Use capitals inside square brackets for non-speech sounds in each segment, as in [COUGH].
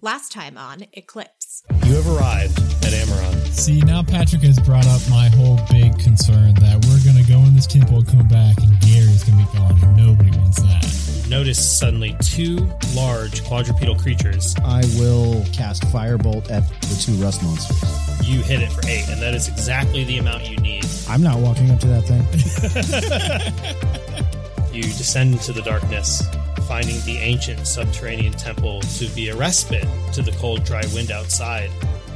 Last time on Eclipse. You have arrived at Amaron. See, now Patrick has brought up my whole big concern that we're going to go in this temple and come back, and Gary's going to be gone, and nobody wants that. Notice suddenly two large quadrupedal creatures. I will cast Firebolt at the two rust monsters. You hit it for eight, and that is exactly the amount you need. I'm not walking up to that thing. [LAUGHS] You descend into the darkness, finding the ancient subterranean temple to be a respite to the cold, dry wind outside,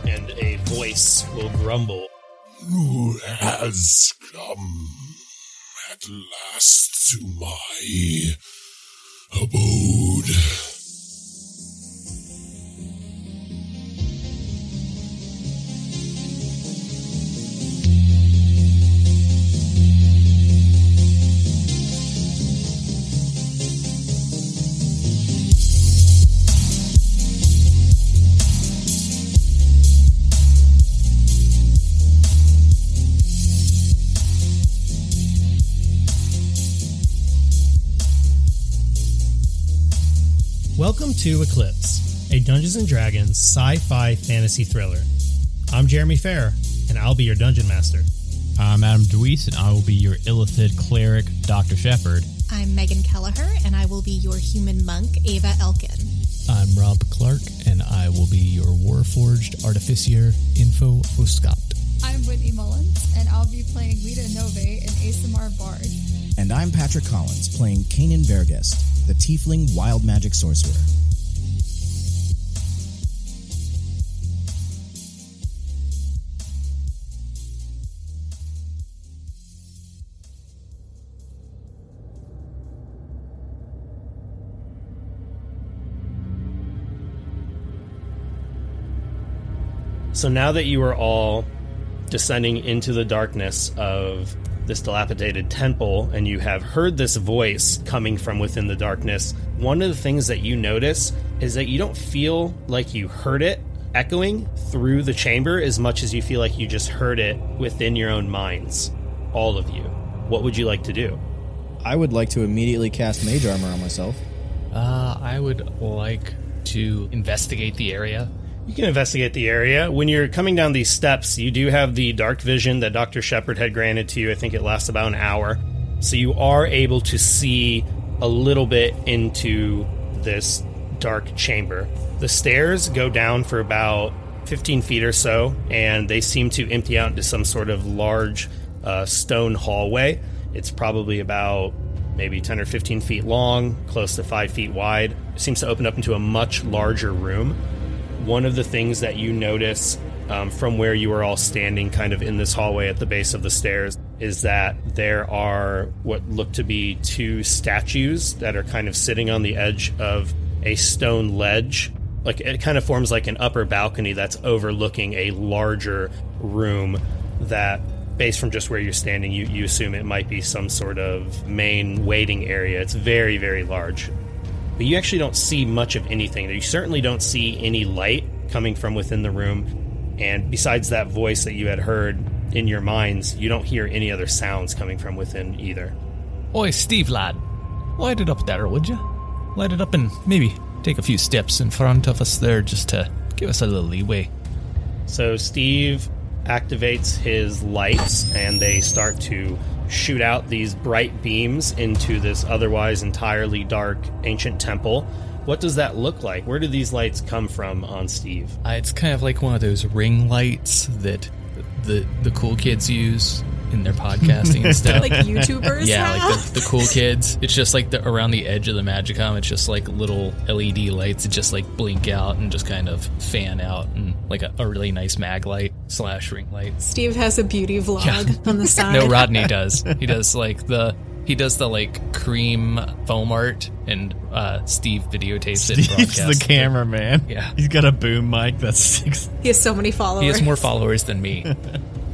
and a voice will grumble. Who has come at last to my abode? Welcome to Eclipse, a Dungeons and Dragons sci-fi fantasy thriller. I'm Jeremy Fair, and I'll be your dungeon master. I'm Adam Deweese, and I will be your Illithid cleric, Dr. Shepard. I'm Megan Kelleher, and I will be your human monk, Ava Elkin. I'm Rob Clark, and I will be your Warforged Artificer Info Oscott. I'm Whitney Mullins, and I'll be playing Lita Nove in Aasimar Bard. And I'm Patrick Collins, playing Kanan Vergest, the Tiefling Wild Magic Sorcerer. So now that you are all descending into the darkness of this dilapidated temple and you have heard this voice coming from within the darkness, one of the things that you notice is that you don't feel like you heard it echoing through the chamber as much as you feel like you just heard it within your own minds. All of you. What would you like to do? I would like to immediately cast Mage Armor on myself. Uh, I would like to investigate the area. You can investigate the area. When you're coming down these steps, you do have the dark vision that Dr. Shepard had granted to you. I think it lasts about an hour. So you are able to see a little bit into this dark chamber. The stairs go down for about 15 feet or so, and they seem to empty out into some sort of large uh, stone hallway. It's probably about maybe 10 or 15 feet long, close to 5 feet wide. It seems to open up into a much larger room one of the things that you notice um, from where you are all standing kind of in this hallway at the base of the stairs is that there are what look to be two statues that are kind of sitting on the edge of a stone ledge. Like it kind of forms like an upper balcony that's overlooking a larger room that based from just where you're standing you, you assume it might be some sort of main waiting area. It's very very large but you actually don't see much of anything. You certainly don't see any light coming from within the room. And besides that voice that you had heard in your minds, you don't hear any other sounds coming from within either. Oi, Steve lad, light it up there, would you? Light it up and maybe take a few steps in front of us there just to give us a little leeway. So Steve activates his lights and they start to shoot out these bright beams into this otherwise entirely dark ancient temple. What does that look like? Where do these lights come from on Steve? Uh, it's kind of like one of those ring lights that the the cool kids use in their podcasting and stuff. Like YouTubers yeah, have? like the, the cool kids. It's just like the around the edge of the Magicom. It's just like little LED lights that just like blink out and just kind of fan out, and like a, a really nice mag light slash ring light. Steve has a beauty vlog Yeah. on the [LAUGHS] side. No, Rodney does. He does like the he does the like cream foam art, and uh, Steve videotapes it. and Steve's the broadcasts it. cameraman. Yeah. He's got a boom mic that's six. He has so many followers. He has more followers than me. [LAUGHS]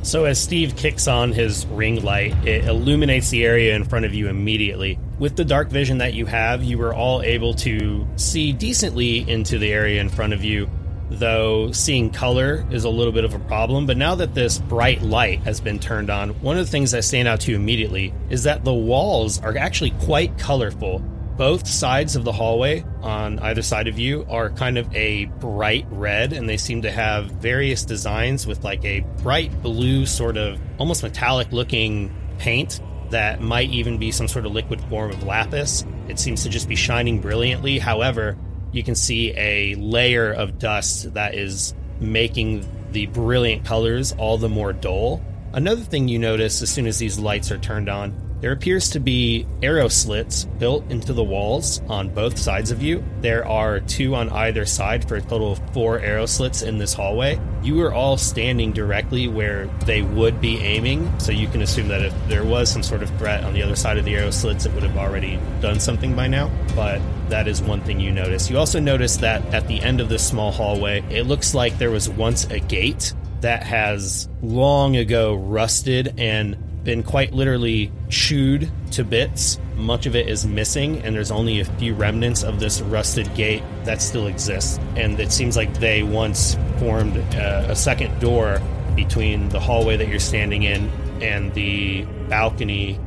So as Steve kicks on his ring light, it illuminates the area in front of you immediately. With the dark vision that you have, you were all able to see decently into the area in front of you, though seeing color is a little bit of a problem. But now that this bright light has been turned on, one of the things that stand out to you immediately is that the walls are actually quite colorful. Both sides of the hallway on either side of you are kind of a bright red, and they seem to have various designs with like a bright blue, sort of almost metallic looking paint that might even be some sort of liquid form of lapis. It seems to just be shining brilliantly. However, you can see a layer of dust that is making the brilliant colors all the more dull. Another thing you notice as soon as these lights are turned on, there appears to be arrow slits built into the walls on both sides of you. There are two on either side for a total of four arrow slits in this hallway. You are all standing directly where they would be aiming, so you can assume that if there was some sort of threat on the other side of the arrow slits, it would have already done something by now. But that is one thing you notice. You also notice that at the end of this small hallway, it looks like there was once a gate that has long ago rusted and been quite literally chewed to bits. Much of it is missing, and there's only a few remnants of this rusted gate that still exists. And it seems like they once formed a, a second door between the hallway that you're standing in and the balcony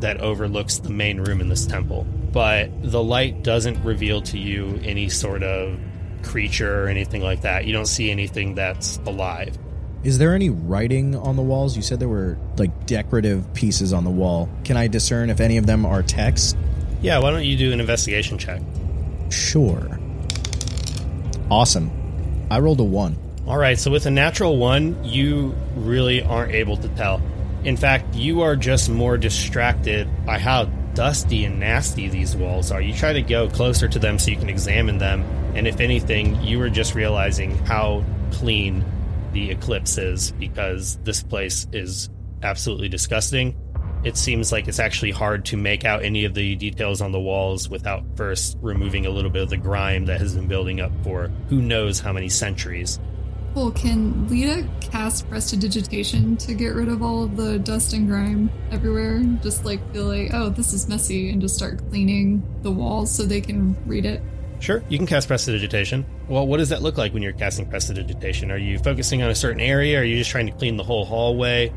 that overlooks the main room in this temple. But the light doesn't reveal to you any sort of creature or anything like that. You don't see anything that's alive. Is there any writing on the walls? You said there were like decorative pieces on the wall. Can I discern if any of them are text? Yeah, why don't you do an investigation check? Sure. Awesome. I rolled a one. All right, so with a natural one, you really aren't able to tell. In fact, you are just more distracted by how dusty and nasty these walls are. You try to go closer to them so you can examine them, and if anything, you are just realizing how clean the eclipse is because this place is absolutely disgusting. It seems like it's actually hard to make out any of the details on the walls without first removing a little bit of the grime that has been building up for who knows how many centuries. Cool. Can Lita cast prestidigitation to get rid of all of the dust and grime everywhere? Just like feel like, oh, this is messy, and just start cleaning the walls so they can read it. Sure, you can cast prestidigitation. Well, what does that look like when you're casting prestidigitation? Are you focusing on a certain area? Or are you just trying to clean the whole hallway?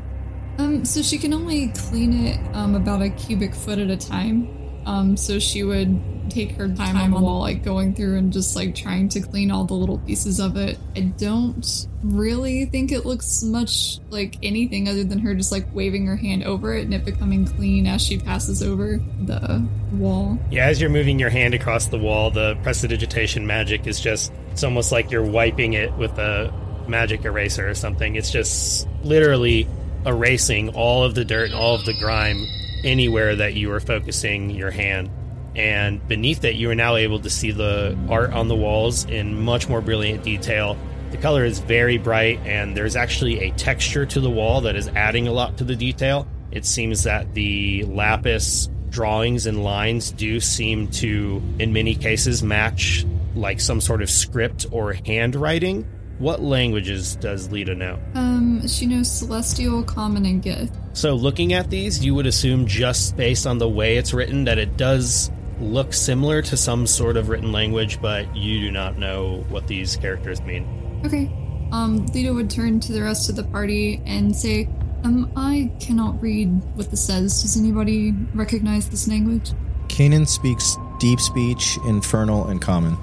Um, so she can only clean it um, about a cubic foot at a time. Um, so she would take her time on the wall, like going through and just like trying to clean all the little pieces of it. I don't really think it looks much like anything other than her just like waving her hand over it and it becoming clean as she passes over the wall. Yeah, as you're moving your hand across the wall, the prestidigitation magic is just, it's almost like you're wiping it with a magic eraser or something. It's just literally erasing all of the dirt and all of the grime anywhere that you are focusing your hand. And beneath it, you are now able to see the art on the walls in much more brilliant detail. The color is very bright, and there's actually a texture to the wall that is adding a lot to the detail. It seems that the lapis drawings and lines do seem to, in many cases, match like some sort of script or handwriting. What languages does Lita know? Um, she knows Celestial, Common, and Gith. So, looking at these, you would assume just based on the way it's written that it does look similar to some sort of written language, but you do not know what these characters mean. Okay. Um, Lita would turn to the rest of the party and say, Um, I cannot read what this says. Does anybody recognize this language? Kanan speaks deep speech, infernal, and common.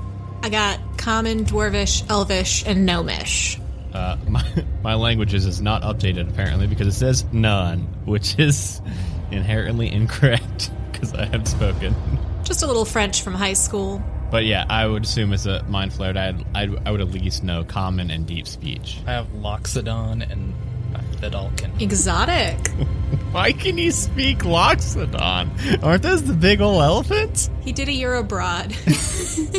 I got common, dwarvish, elvish, and gnomish. Uh, my, [LAUGHS] my languages is not updated apparently because it says none, which is inherently incorrect [LAUGHS] because I have spoken. Just a little French from high school. But yeah, I would assume as a mind flayer, I'd, I'd I would at least know common and deep speech. I have Loxodon and Vedalken. Exotic. [LAUGHS] Why can you speak Loxodon? Aren't those the big old elephants? He did a year abroad. [LAUGHS]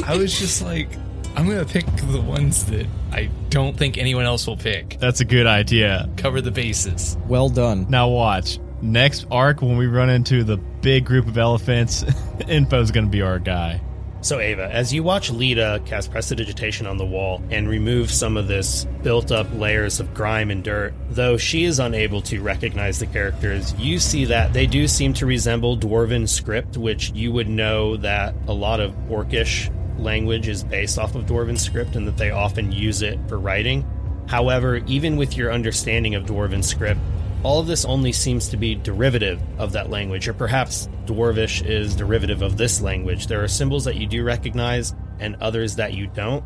I was just like, I'm gonna pick the ones that I don't think anyone else will pick. That's a good idea. Cover the bases. Well done. Now watch. Next arc, when we run into the big group of elephants, [LAUGHS] Info's gonna be our guy. So, Ava, as you watch Lita cast prestidigitation on the wall and remove some of this built up layers of grime and dirt, though she is unable to recognize the characters, you see that they do seem to resemble Dwarven script, which you would know that a lot of Orcish language is based off of Dwarven script and that they often use it for writing. However, even with your understanding of Dwarven script, all of this only seems to be derivative of that language, or perhaps Dwarvish is derivative of this language. There are symbols that you do recognize and others that you don't.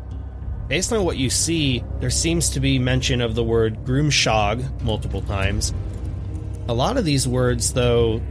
Based on what you see, there seems to be mention of the word Grumshog multiple times. A lot of these words, though,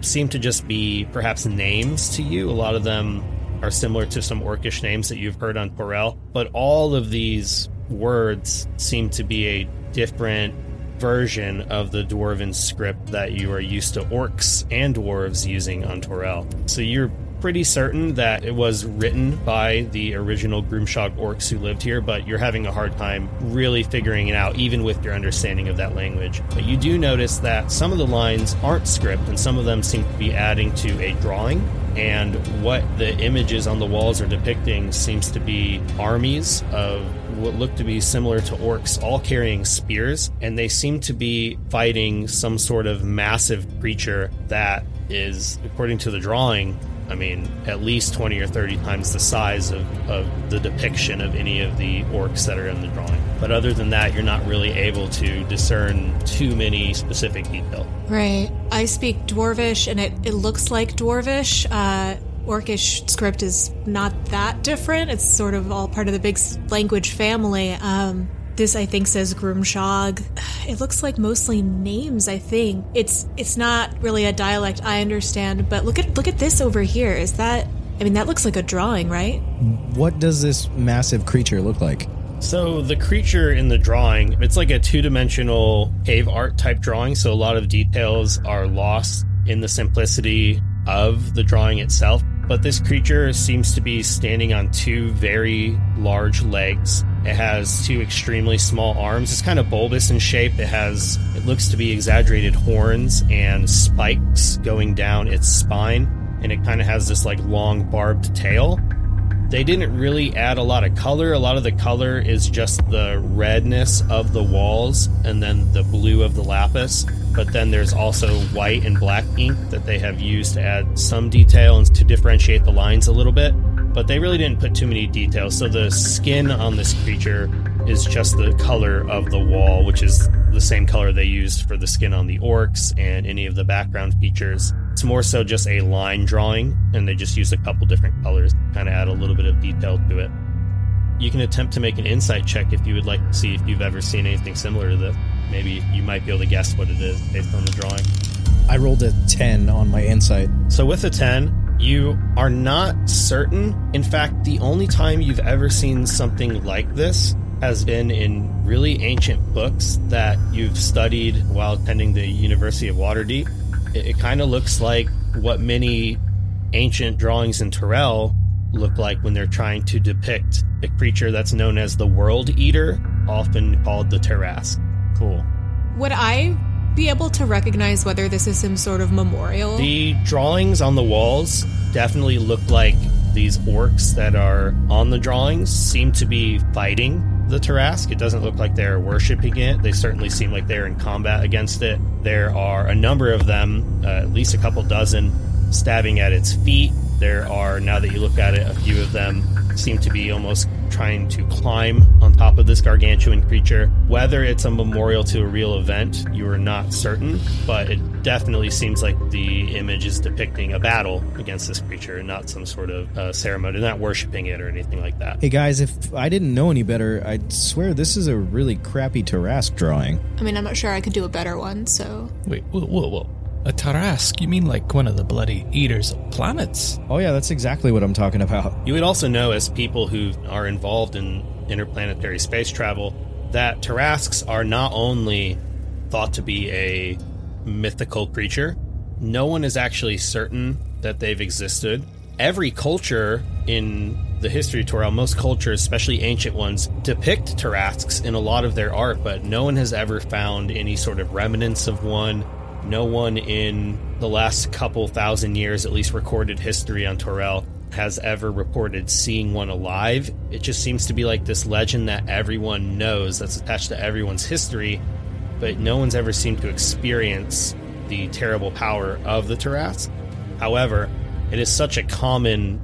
seem to just be perhaps names to you. A lot of them are similar to some Orcish names that you've heard on Torel, but all of these words seem to be a different version of the dwarven script that you are used to orcs and dwarves using on Torel. So you're pretty certain that it was written by the original Grumshog orcs who lived here, but you're having a hard time really figuring it out, even with your understanding of that language. But you do notice that some of the lines aren't script, and some of them seem to be adding to a drawing. And what the images on the walls are depicting seems to be armies of what look to be similar to orcs, all carrying spears, and they seem to be fighting some sort of massive creature that is, according to the drawing, I mean, at least 20 or 30 times the size of, of the depiction of any of the orcs that are in the drawing. But other than that, you're not really able to discern too many specific detail. Right. I speak Dwarvish, and it, it looks like Dwarvish. Uh, Orcish script is not that different. It's sort of all part of the big language family. Um, this I think says Grumshog. [SIGHS] It looks like mostly names. I think it's it's not really a dialect I understand. But look at look at this over here. Is that? I mean, that looks like a drawing, right? What does this massive creature look like? So the creature in the drawing, it's like a two-dimensional cave art type drawing, so a lot of details are lost in the simplicity of the drawing itself. But this creature seems to be standing on two very large legs. It has two extremely small arms. It's kind of bulbous in shape. It has it looks to be exaggerated horns and spikes going down its spine, and it kind of has this like long barbed tail they didn't really add a lot of color. A lot of the color is just the redness of the walls and then the blue of the lapis. But then there's also white and black ink that they have used to add some detail and to differentiate the lines a little bit. But they really didn't put too many details. So the skin on this creature is just the color of the wall, which is the same color they used for the skin on the orcs and any of the background features. It's more so just a line drawing, and they just use a couple different colors to kind of add a little bit of detail to it. You can attempt to make an insight check if you would like to see if you've ever seen anything similar to this. Maybe you might be able to guess what it is based on the drawing. I rolled a 10 on my insight. So with a 10, you are not certain. In fact, the only time you've ever seen something like this has been in really ancient books that you've studied while attending the University of Waterdeep. It, it kind of looks like what many ancient drawings in Terrell look like when they're trying to depict a creature that's known as the World Eater, often called the Tarrasque. Cool. Would I be able to recognize whether this is some sort of memorial? The drawings on the walls definitely look like these orcs that are on the drawings seem to be fighting the Tarrasque. It doesn't look like they're worshiping it. They certainly seem like they're in combat against it. There are a number of them, uh, at least a couple dozen, stabbing at its feet. There are, now that you look at it, a few of them seem to be almost trying to climb on top of this gargantuan creature. Whether it's a memorial to a real event, you are not certain, but it definitely seems like the image is depicting a battle against this creature, and not some sort of uh, ceremony, not worshiping it or anything like that. Hey guys, if I didn't know any better, I'd swear this is a really crappy Tarrasque drawing. I mean, I'm not sure I could do a better one, so. Wait, whoa, whoa, whoa. A Tarrasque? You mean like one of the bloody eaters of planets? Oh yeah, that's exactly what I'm talking about. You would also know, as people who are involved in interplanetary space travel, that Tarrasques are not only thought to be a mythical creature, no one is actually certain that they've existed. Every culture in the history of Torel, most cultures, especially ancient ones, depict Tarrasques in a lot of their art, but no one has ever found any sort of remnants of one. No one in the last couple thousand years, at least recorded history on Torel, has ever reported seeing one alive. It just seems to be like this legend that everyone knows that's attached to everyone's history, but no one's ever seemed to experience the terrible power of the Tarrasque. However, it is such a common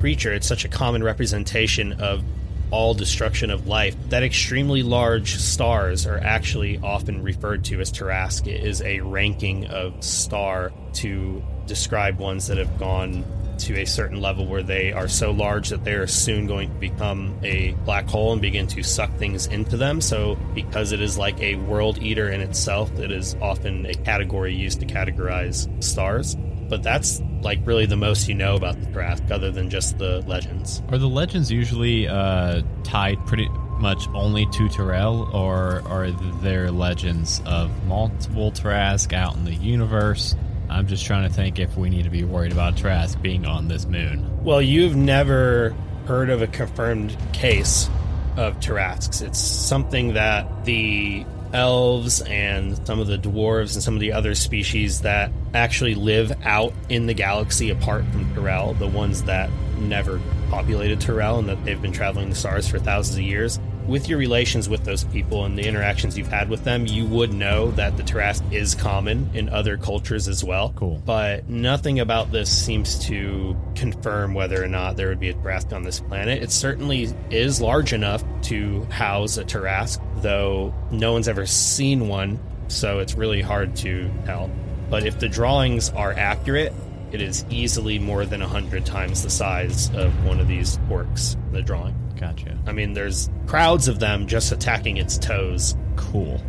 creature, it's such a common representation of all destruction of life, that extremely large stars are actually often referred to as Tarrasque. It is a ranking of star to describe ones that have gone to a certain level where they are so large that they are soon going to become a black hole and begin to suck things into them. So, because it is like a world eater in itself, it is often a category used to categorize stars. But that's like really the most you know about the Tarrasque, other than just the legends. Are the legends usually uh, tied pretty much only to Terrell, or are there legends of multiple Trask out in the universe? I'm just trying to think if we need to be worried about Trask being on this moon. Well, you've never heard of a confirmed case of Tarrasques. It's something that the elves and some of the dwarves and some of the other species that actually live out in the galaxy apart from Terrell, the ones that never populated Terrell and that they've been traveling the stars for thousands of years, with your relations with those people and the interactions you've had with them, you would know that the Tarrasque is common in other cultures as well. Cool. But nothing about this seems to confirm whether or not there would be a Tarrasque on this planet. It certainly is large enough to house a Tarrasque, though no one's ever seen one, so it's really hard to tell. But if the drawings are accurate, it is easily more than a hundred times the size of one of these orcs. In the drawing. Gotcha. I mean, there's crowds of them just attacking its toes. Cool.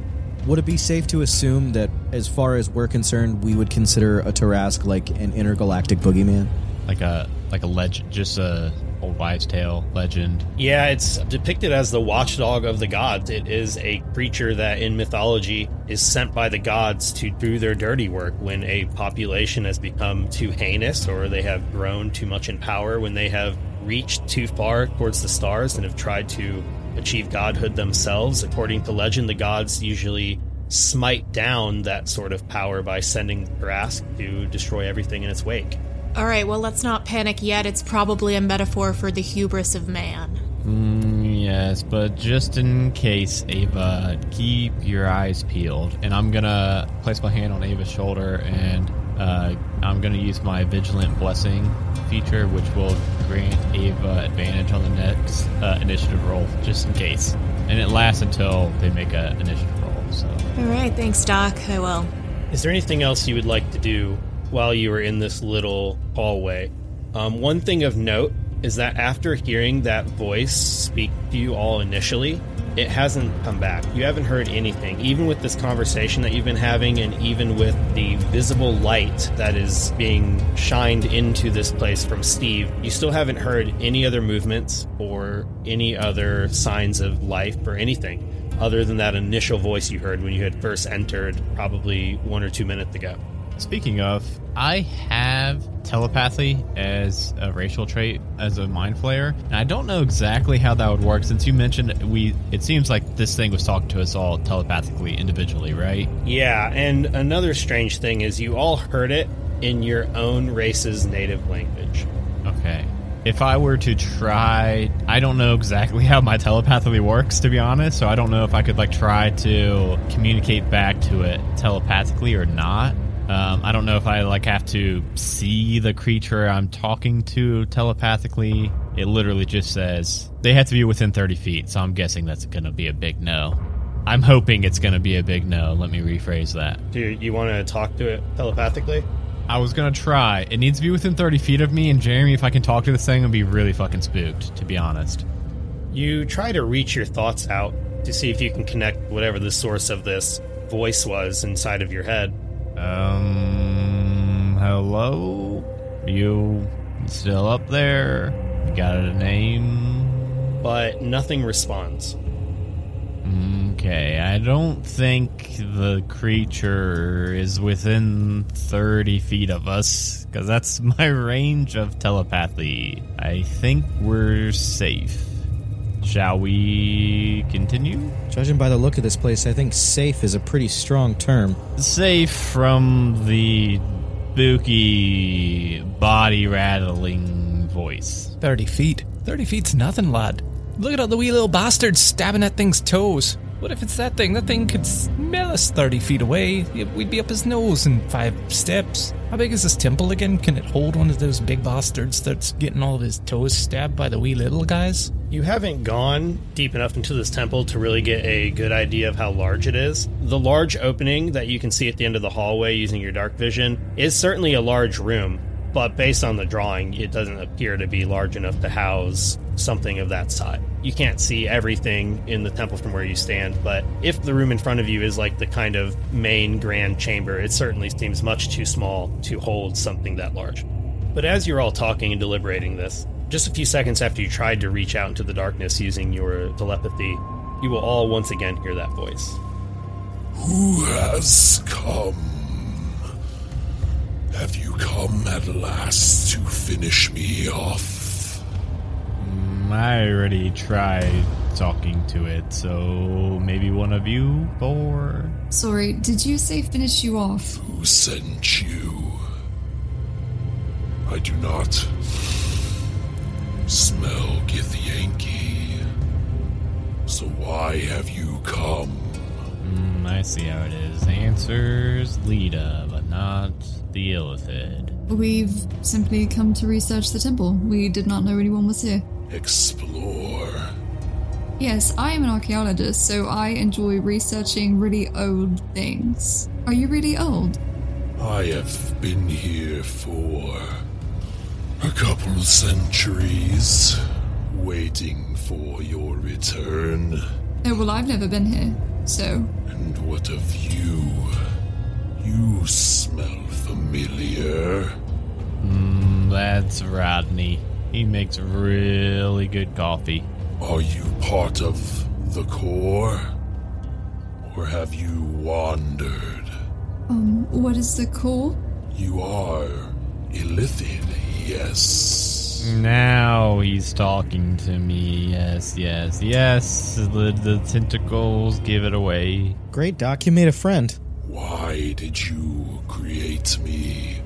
Would it be safe to assume that, as far as we're concerned, we would consider a Tarrasque like an intergalactic boogeyman? Like a like a legend, just a old wives' tale legend. Yeah, it's depicted as the watchdog of the gods. It is a creature that in mythology is sent by the gods to do their dirty work when a population has become too heinous or they have grown too much in power, when they have reached too far towards the stars and have tried to achieve godhood themselves. According to legend, the gods usually smite down that sort of power by sending Tarrasque to destroy everything in its wake. All right, well, let's not panic yet. It's probably a metaphor for the hubris of man. Mm, yes, but just in case, Ava, keep your eyes peeled. And I'm gonna place my hand on Ava's shoulder and uh, I'm gonna use my Vigilant Blessing feature, which will grant Ava advantage on the next uh, initiative roll, just in case. And it lasts until they make an initiative roll. So All right, thanks, Doc. I will. Is there anything else you would like to do while you were in this little hallway? Um, one thing of note is that after hearing that voice speak to you all initially, it hasn't come back. You haven't heard anything, even with this conversation that you've been having, and even with the visible light that is being shined into this place from Steve. You still haven't heard any other movements or any other signs of life or anything other than that initial voice you heard when you had first entered probably one or two minutes ago. Speaking of, I have telepathy as a racial trait as a mind flayer, and I don't know exactly how that would work since you mentioned we. It seems like this thing was talking to us all telepathically individually, right? Yeah, and another strange thing is you all heard it in your own race's native language. Okay. If I were to try, I don't know exactly how my telepathy works, to be honest. So I don't know if I could like try to communicate back to it telepathically or not. Um, I don't know if I like have to see the creature I'm talking to telepathically. It literally just says they have to be within 30 feet, so I'm guessing that's going to be a big no. I'm hoping it's going to be a big no. Let me rephrase that. Do you, you want to talk to it telepathically? I was gonna try. It needs to be within 30 feet of me, and Jeremy, if I can talk to this thing, i will be really fucking spooked, to be honest. You try to reach your thoughts out to see if you can connect whatever the source of this voice was inside of your head. Um, hello? You still up there? You got a name? But nothing responds. Okay, I don't think the creature is within 30 feet of us, because that's [LAUGHS] my range of telepathy. I think we're safe. Shall we continue? Judging by the look of this place, I think safe is a pretty strong term. Safe from the spooky, body rattling voice. 30 feet. 30 feet's nothing, lad. Look at all the wee little bastards stabbing at things' toes. What if it's that thing? That thing could smell us 30 feet away. We'd be up his nose in five steps. How big is this temple again? Can it hold one of those big bastards that's getting all of his toes stabbed by the wee little guys? You haven't gone deep enough into this temple to really get a good idea of how large it is. The large opening that you can see at the end of the hallway using your dark vision is certainly a large room, but based on the drawing, it doesn't appear to be large enough to house something of that size. You can't see everything in the temple from where you stand, but if the room in front of you is like the kind of main grand chamber, it certainly seems much too small to hold something that large. But as you're all talking and deliberating this, just a few seconds after you tried to reach out into the darkness using your telepathy, you will all once again hear that voice. Who has come? Have you come at last to finish me off? I already tried talking to it, so maybe one of you four. Sorry, did you say finish you off? Who sent you? I do not smell Githyanki. So why have you come? Mm, I see how it is. Answers Lita, but not the Illithid. We've simply come to research the temple. We did not know anyone was here. Explore. Yes, I am an archaeologist, so I enjoy researching really old things. Are you really old? I have been here for a couple of centuries, waiting for your return. Oh, well, I've never been here, so. And what of you? You smell familiar. Mm, that's Rodney. He makes really good coffee. Are you part of the core? Or have you wandered? Um, what is the core? You are Illithid, yes. Now he's talking to me. Yes, yes, yes. The, the tentacles give it away. Great doc, you made a friend. Why did you create me?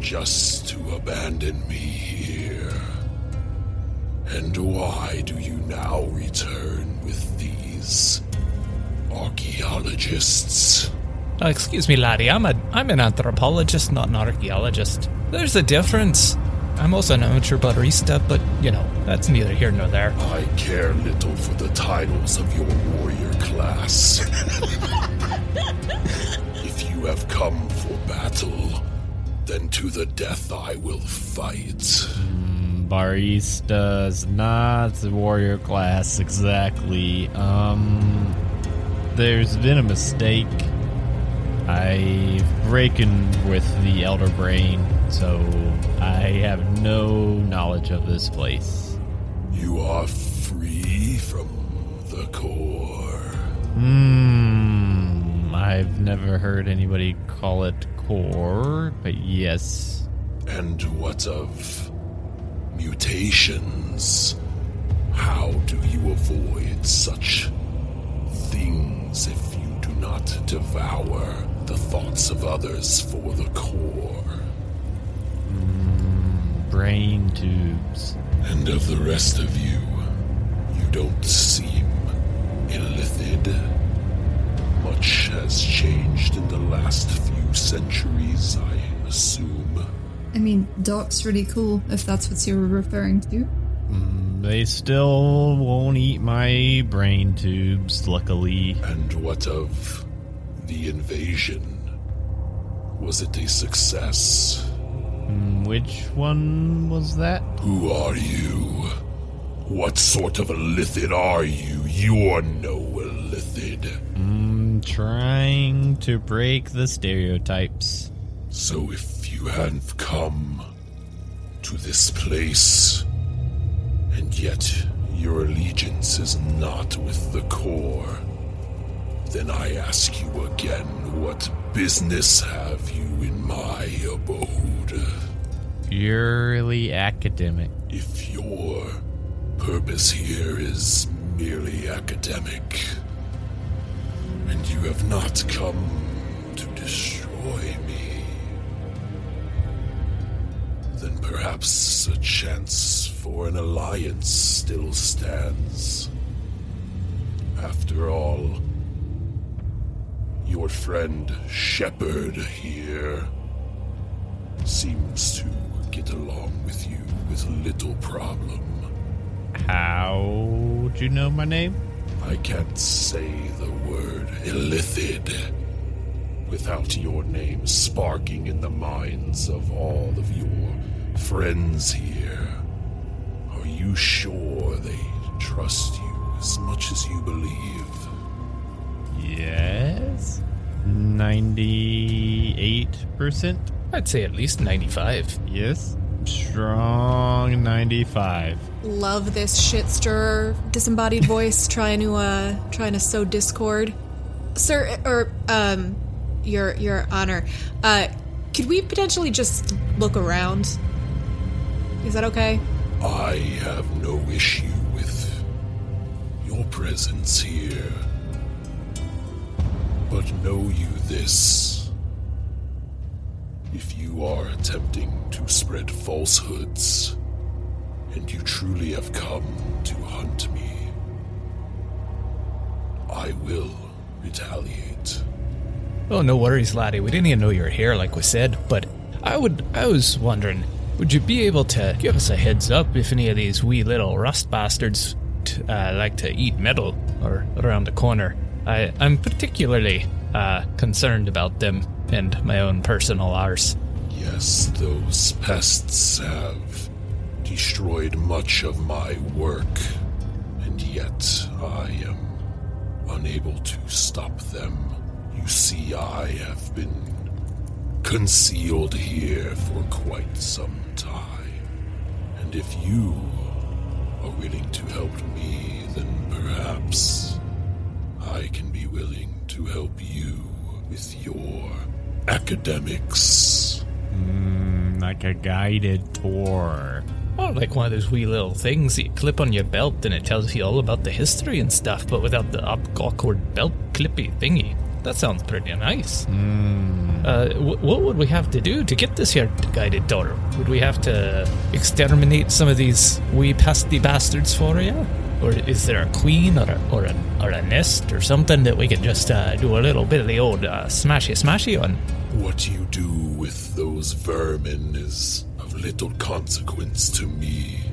Just to abandon me here? And why do you now return with these archaeologists? Uh, excuse me, laddie. I'm a I'm an anthropologist, not an archaeologist. There's a difference. I'm also an amateur barista, but you know that's neither here nor there. I care little for the titles of your warrior class. [LAUGHS] if you have come for battle, then to the death I will fight. Barista's not the warrior class exactly. Um, there's been a mistake. I've broken with the Elder Brain, so I have no knowledge of this place. You are free from the core. Hmm. I've never heard anybody call it core, but yes. And what of mutations? How do you avoid such things if you do not devour the thoughts of others for the core? Hmm, brain tubes. And of the rest of you, you don't seem illithid. Much has changed in the last few centuries, I assume. I mean, Doc's really cool, if that's what you're referring to. Mm, They still won't eat my brain tubes, luckily. And what of the invasion? Was it a success? Mm, Which one was that? Who are you? What sort of a lithid are you? You're no lithid. Mm, trying to break the stereotypes. So if you have come to this place, and yet your allegiance is not with the core, then I ask you again, what business have you in my abode? Purely academic. If your purpose here is merely academic, and you have not come to destroy perhaps a chance for an alliance still stands. After all. Your friend Shepard here seems to get along with you with little problem. How do you know my name? I can't say the word illithid without your name sparking in the minds of all of your friends here. Are you sure they trust you as much as you believe? Yes. 98%? I'd say at least 95. Yes. Strong 95. Love this shit stirrer disembodied voice trying to uh trying to sow discord. Sir or um your your honor. Uh could we potentially just look around? Is that okay? I have no issue with your presence here. But know you this. If you are attempting to spread falsehoods, and you truly have come to hunt me, I will retaliate. Oh, no worries, laddie. We didn't even know you were here, like we said. But I would, I was wondering, would you be able to give us a heads up if any of these wee little rust bastards t- uh, like to eat metal or around the corner? I, I'm particularly uh, concerned about them and my own personal arse. Yes, those pests have destroyed much of my work, and yet I am unable to stop them. You see, I have been concealed here for quite some time, and if you are willing to help me, then perhaps I can be willing to help you with your academics. Mm, like a guided tour. Oh, like one of those wee little things that you clip on your belt and it tells you all about the history and stuff, but without the up- awkward belt clippy thingy. That sounds pretty nice. Uh, wh- what would we have to do to get this here guided tour? Would we have to exterminate some of these wee pasty bastards for you? Or is there a queen or a, or a, or a nest or something that we could just uh, do a little bit of the old uh, smashy smashy on? What you do with those vermin is of little consequence to me.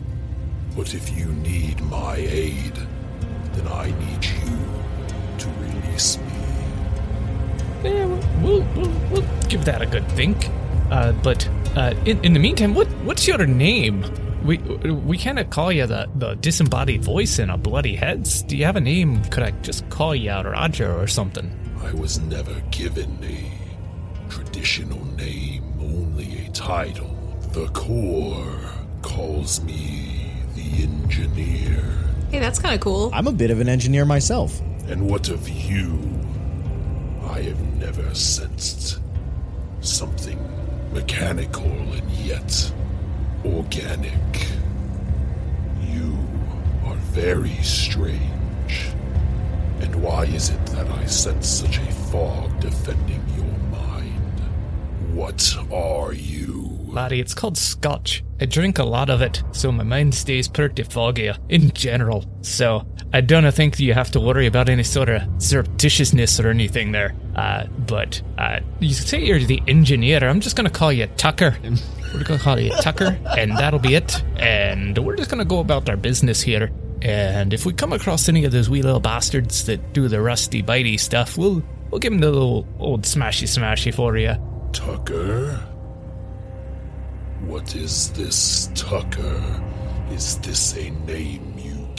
But if you need my aid, then I need you to release me. Give that a good think. Uh, but uh, in, in the meantime, what what's your name? We we cannot call you the, the disembodied voice in a bloody heads. Do you have a name? Could I just call you out Roger or something? I was never given a traditional name, only a title. The Core calls me the Engineer. Hey, that's kind of cool. I'm a bit of an engineer myself. And what of you? I have never sensed something mechanical and yet organic. You are very strange. And why is it that I sense such a fog defending your mind? What are you? Laddie, it's called scotch. I drink a lot of it, so my mind stays pretty foggy in general. So I don't think you have to worry about any sort of surreptitiousness or anything there. Uh, but uh, you say you're the engineer. I'm just gonna call you Tucker. We're gonna call you Tucker, and that'll be it. And we're just gonna go about our business here. And if we come across any of those wee little bastards that do the rusty bitey stuff, we'll we'll give them the little old smashy smashy for you. Tucker? What is this, Tucker? Is this a name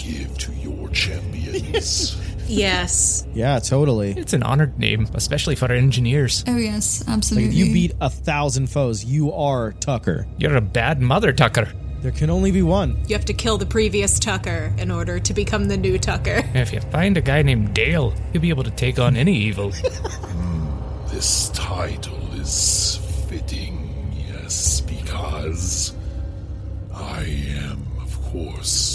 give to your champions? [LAUGHS] Yes. Yeah, totally. It's an honored name, especially for engineers. Oh yes, Like absolutely. if you beat a thousand foes, you are Tucker. You're a bad mother, Tucker. There can only be one. You have to kill the previous Tucker in order to become the new Tucker. [LAUGHS] If you find a guy named Dale, you'll be able to take on any evil. [LAUGHS] Hmm, this title is fitting, yes, because I am, of course,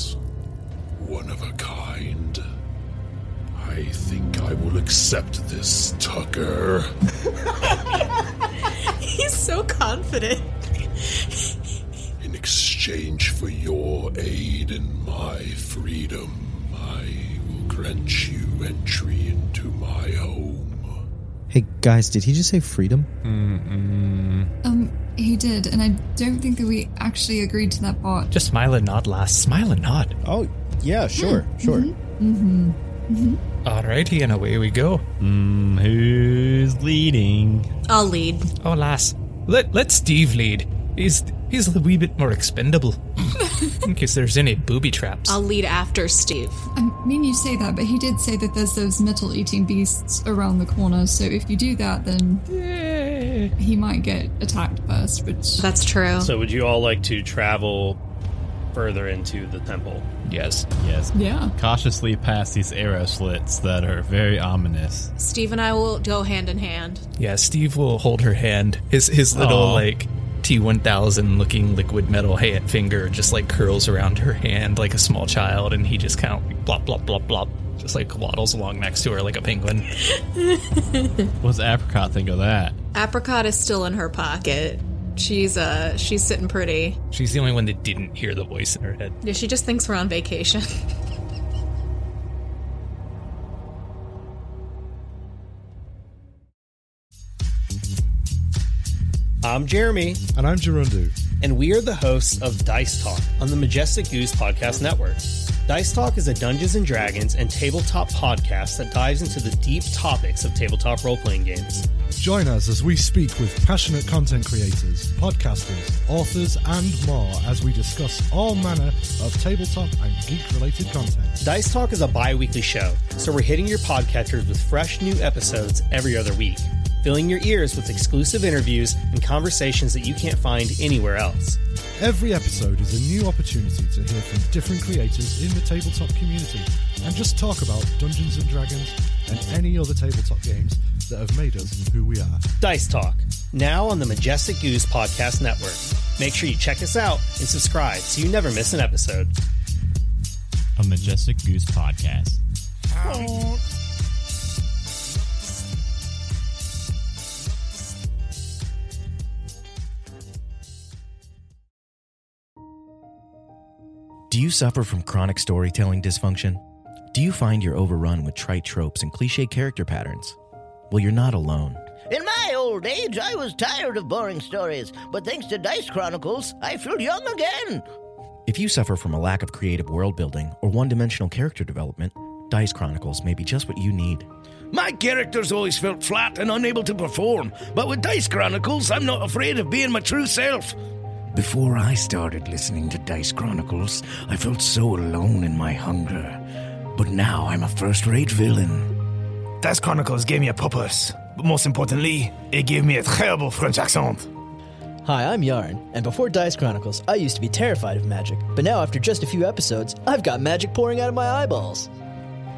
one of a kind. I think I will accept this, Tucker. [LAUGHS] He's so confident. In exchange for your aid and my freedom, I will grant you entry into my home. Hey guys, did he just say freedom? Um, he did, and I don't think that we actually agreed to that part. Just smile and nod, lass. Smile and nod. Oh, yeah, hmm. sure, sure. Mm-hmm. Mm-hmm. Mm-hmm. Alrighty, and away we go. Mm, who's leading? I'll lead. Oh, lass. Let let Steve lead. He's he's a wee bit more expendable. [LAUGHS] In case there's any booby traps. I'll lead after Steve. I mean, you say that, but he did say that there's those metal eating beasts around the corner, so if you do that, then he might get attacked first, which. That's true. So, would you all like to travel further into the temple? Yes. Yes. Yeah. Cautiously past these arrow slits that are very ominous. Steve and I will go hand in hand. Yeah, Steve will hold her hand. His his little Aw. like T1000 looking liquid metal hand, finger just like curls around her hand like a small child, and he just kind of like blop blop blop blop, just like waddles along next to her like a penguin. [LAUGHS] What's Apricot think of that? Apricot is still in her pocket. She's uh she's sitting pretty. She's the only one that didn't hear the voice in her head. Yeah, she just thinks we're on vacation. [LAUGHS] I'm Jeremy, And I'm Gerundu. and we are the hosts of Dice Talk on the Majestic Goose Podcast Network. Dice Talk is a Dungeons and Dragons and tabletop podcast that dives into the deep topics of tabletop role playing games. Join us as we speak with passionate content creators, podcasters, authors, and more as we discuss all manner of tabletop and geek related content. Dice Talk is a bi weekly show, so we're hitting your podcatchers with fresh new episodes every other week, filling your ears with exclusive interviews and conversations that you can't find anywhere else. Every episode is a new opportunity to hear from different creators in the tabletop community and just talk about Dungeons and Dragons and any other tabletop games that have made us who we are. Dice Talk, now on the Majestic Goose Podcast Network. Make sure you check us out and subscribe so you never miss an episode. A Majestic Goose podcast. Do you suffer from chronic storytelling dysfunction? Do you find you're overrun with trite tropes and cliche character patterns? Well, you're not alone. In my old age, I was tired of boring stories, but thanks to Dice Chronicles, I feel young again. If you suffer from a lack of creative world building or one dimensional character development, Dice Chronicles may be just what you need. My characters always felt flat and unable to perform, but with Dice Chronicles, I'm not afraid of being my true self. Before I started listening to Dice Chronicles, I felt so alone in my hunger. But now I'm a first rate villain. Dice Chronicles gave me a purpose, but most importantly, it gave me a terrible French accent. Hi, I'm Yarn, and before Dice Chronicles, I used to be terrified of magic. But now, after just a few episodes, I've got magic pouring out of my eyeballs.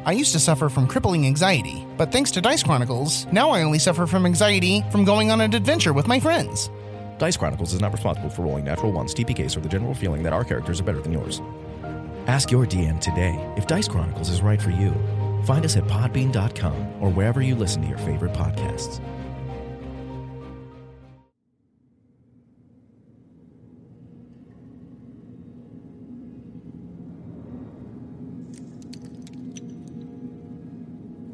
I used to suffer from crippling anxiety, but thanks to Dice Chronicles, now I only suffer from anxiety from going on an adventure with my friends. Dice Chronicles is not responsible for rolling natural ones, TPKs, or the general feeling that our characters are better than yours. Ask your DM today if Dice Chronicles is right for you. Find us at podbean.com or wherever you listen to your favorite podcasts.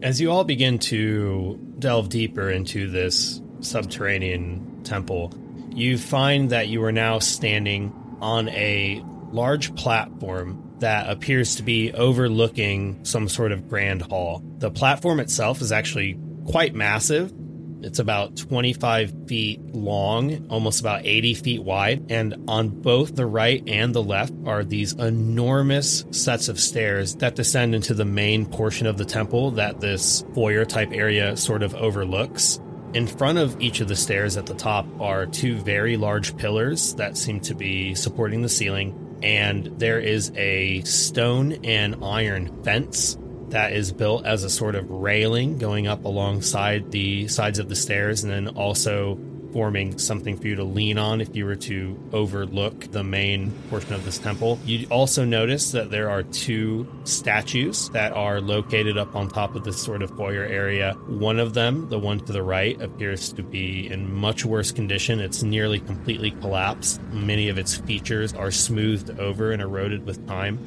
As you all begin to delve deeper into this subterranean temple, you find that you are now standing on a large platform that appears to be overlooking some sort of grand hall. The platform itself is actually quite massive. It's about 25 feet long, almost about 80 feet wide. And on both the right and the left are these enormous sets of stairs that descend into the main portion of the temple that this foyer type area sort of overlooks. In front of each of the stairs at the top are two very large pillars that seem to be supporting the ceiling. And there is a stone and iron fence that is built as a sort of railing going up alongside the sides of the stairs and then also forming something for you to lean on if you were to overlook the main portion of this temple. You also notice that there are two statues that are located up on top of this sort of foyer area. One of them, the one to the right, appears to be in much worse condition. It's nearly completely collapsed. Many of its features are smoothed over and eroded with time.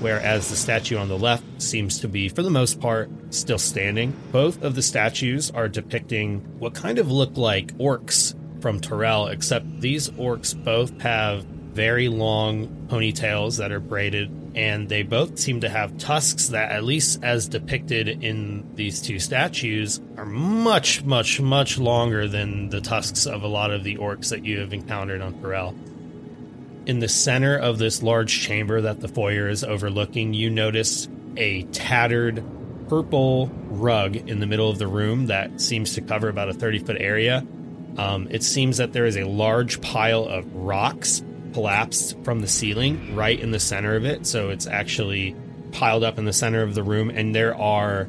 Whereas the statue on the left seems to be, for the most part, still standing. Both of the statues are depicting what kind of look like orcs from Terrell, except these orcs both have very long ponytails that are braided, and they both seem to have tusks that, at least as depicted in these two statues, are much, much, much longer than the tusks of a lot of the orcs that you have encountered on Terrell. In the center of this large chamber that the foyer is overlooking, you notice a tattered purple rug in the middle of the room that seems to cover about a 30 foot area. Um, it seems that there is a large pile of rocks collapsed from the ceiling right in the center of it. So it's actually piled up in the center of the room, and there are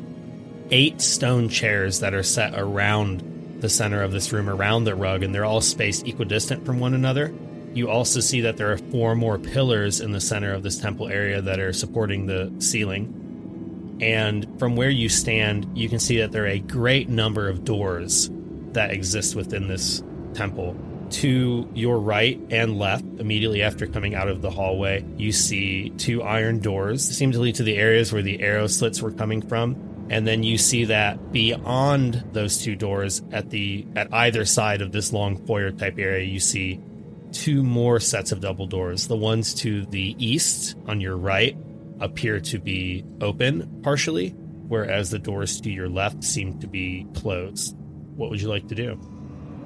eight stone chairs that are set around the center of this room, around the rug, and they're all spaced equidistant from one another. You also see that there are four more pillars in the center of this temple area that are supporting the ceiling. And from where you stand, you can see that there are a great number of doors that exist within this temple. To your right and left, immediately after coming out of the hallway, you see two iron doors that seem to lead to the areas where the arrow slits were coming from. And then you see that beyond those two doors, at the at either side of this long foyer type area, you see two more sets of double doors. The ones to the east on your right appear to be open partially, whereas the doors to your left seem to be closed. What would you like to do?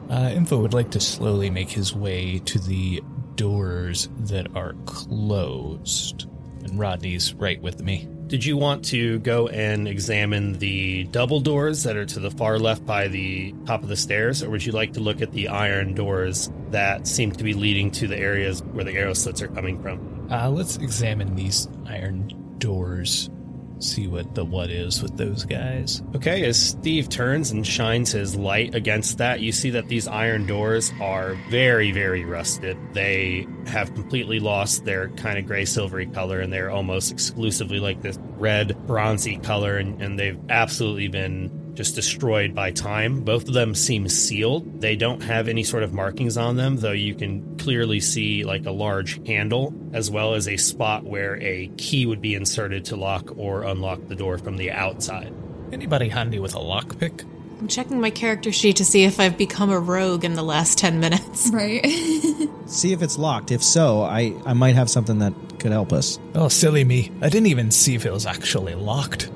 Uh, Info would like to slowly make his way to the doors that are closed. And Rodney's right with me. Did you want to go and examine the double doors that are to the far left by the top of the stairs, or would you like to look at the iron doors that seem to be leading to the areas where the arrow slits are coming from? Uh, let's examine these iron doors. See what the what is with those guys. Okay, as Steve turns and shines his light against that, you see that these iron doors are very, very rusted. They have completely lost their kind of gray silvery color and they're almost exclusively like this red, bronzy color, and, and they've absolutely been just destroyed by time. Both of them seem sealed. They don't have any sort of markings on them, though you can clearly see like a large handle as well as a spot where a key would be inserted to lock or unlock the door from the outside. Anybody handy with a lockpick? I'm checking my character sheet to see if I've become a rogue in the last 10 minutes. [LAUGHS] Right. [LAUGHS] See if it's locked. If so, I, I might have something that could help us. Oh, silly me. I didn't even see if it was actually locked.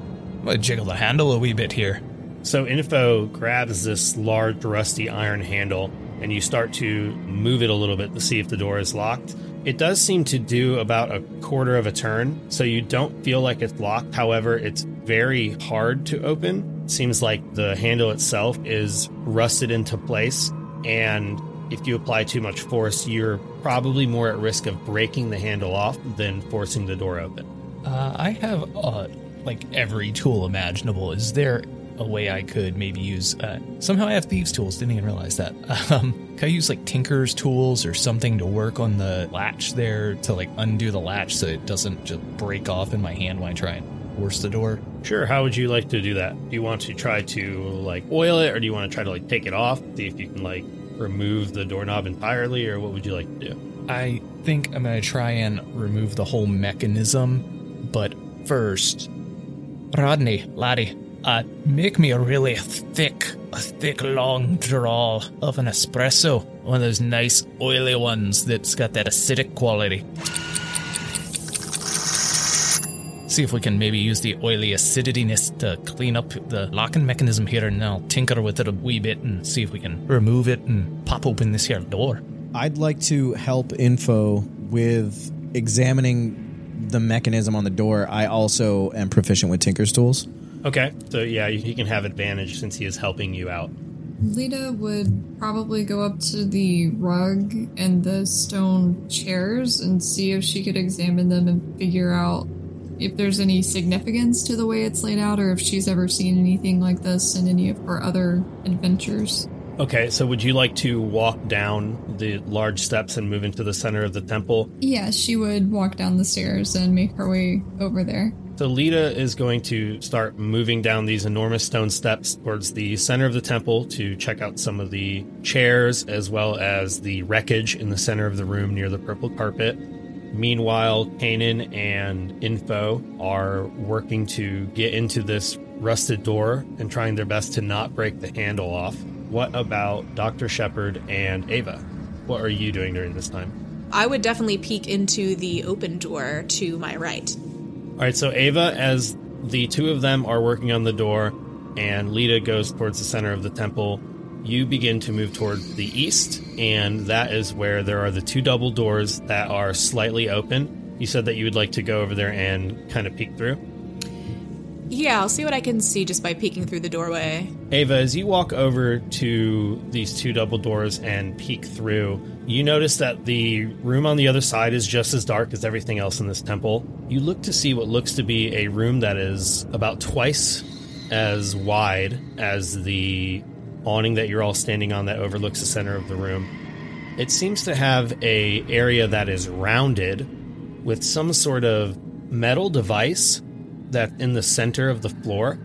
I'm jiggle the handle a wee bit here. So Info grabs this large rusty iron handle and you start to move it a little bit to see if the door is locked. It does seem to do about a quarter of a turn, so you don't feel like it's locked. However, it's very hard to open. It seems like the handle itself is rusted into place, and if you apply too much force, you're probably more at risk of breaking the handle off than forcing the door open. Uh, I have uh, like every tool imaginable. Is there a way I could maybe use? Uh, somehow I have thieves' tools. Didn't even realize that. [LAUGHS] Um, can I use like Tinker's tools or something to work on the latch there to like undo the latch so it doesn't just break off in my hand when I try and force the door? Sure. How would you like to do that? Do you want to try to like oil it, or do you want to try to like take it off, see if you can like remove the doorknob entirely, or what would you like to do? I think I'm gonna try and remove the whole mechanism, but first, Rodney, laddie, uh, make me a really thick, a thick long draw of an espresso. One of those nice oily ones that's got that acidic quality. See if we can maybe use the oily acidityness to clean up the locking mechanism here, and I'll tinker with it a wee bit and see if we can remove it and pop open this here door. I'd like to help Info with examining the mechanism on the door. I also am proficient with Tinker's tools. Okay, so yeah, he can have advantage since he is helping you out. Lita would probably go up to the rug and the stone chairs and see if she could examine them and figure out if there's any significance to the way it's laid out or if she's ever seen anything like this in any of her other adventures. Okay, so would you like to walk down the large steps and move into the center of the temple? Yeah, she would walk down the stairs and make her way over there. So Lita is going to start moving down these enormous stone steps towards the center of the temple to check out some of the chairs as well as the wreckage in the center of the room near the purple carpet. Meanwhile, Kanan and Info are working to get into this rusted door and trying their best to not break the handle off. What about Dr. Shepard and Ava? What are you doing during this time? I would definitely peek into the open door to my right. All right, so Ava, as the two of them are working on the door, and Lita goes towards the center of the temple, you begin to move toward the east, and that is where there are the two double doors that are slightly open. You said that you would like to go over there and kind of peek through. Yeah, I'll see what I can see just by peeking through the doorway. Ava, as you walk over to these two double doors and peek through, you notice that the room on the other side is just as dark as everything else in this temple. You look to see what looks to be a room that is about twice as wide as the awning that you're all standing on that overlooks the center of the room. It seems to have a area that is rounded with some sort of metal device that in the center of the floor.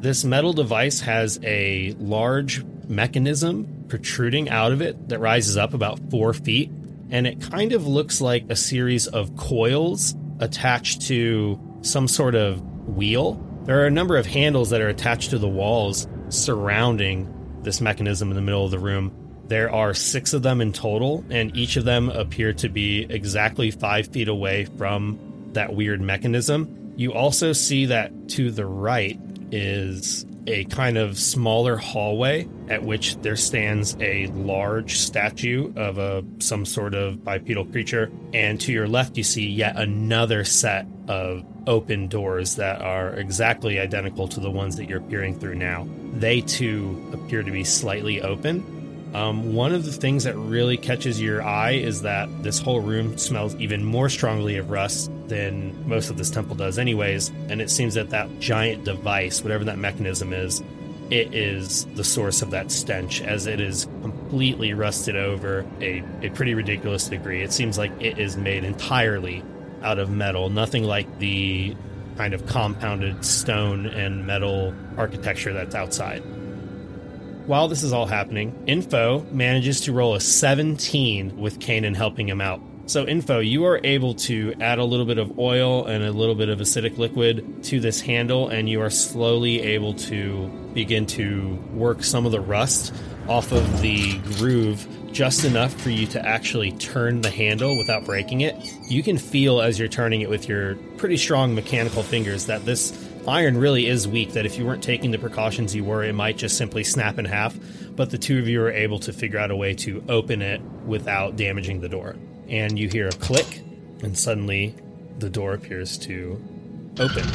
This metal device has a large mechanism protruding out of it that rises up about four feet, and it kind of looks like a series of coils attached to some sort of wheel. There are a number of handles that are attached to the walls surrounding this mechanism in the middle of the room. There are six of them in total, and each of them appear to be exactly five feet away from that weird mechanism. You also see that to the right is a kind of smaller hallway at which there stands a large statue of a some sort of bipedal creature. And to your left you see yet another set of open doors that are exactly identical to the ones that you're peering through now. They too appear to be slightly open um, one of the things that really catches your eye is that this whole room smells even more strongly of rust than most of this temple does, anyways. And it seems that that giant device, whatever that mechanism is, it is the source of that stench, as it is completely rusted over a, a pretty ridiculous degree. It seems like it is made entirely out of metal, nothing like the kind of compounded stone and metal architecture that's outside. While this is all happening, Info manages to roll a 17 with Kanan helping him out. So, Info, you are able to add a little bit of oil and a little bit of acidic liquid to this handle, and you are slowly able to begin to work some of the rust off of the groove just enough for you to actually turn the handle without breaking it. You can feel as you're turning it with your pretty strong mechanical fingers that this iron really is weak, that if you weren't taking the precautions you were, it might just simply snap in half. But the two of you are able to figure out a way to open it without damaging the door. And you hear a click, and suddenly the door appears to open.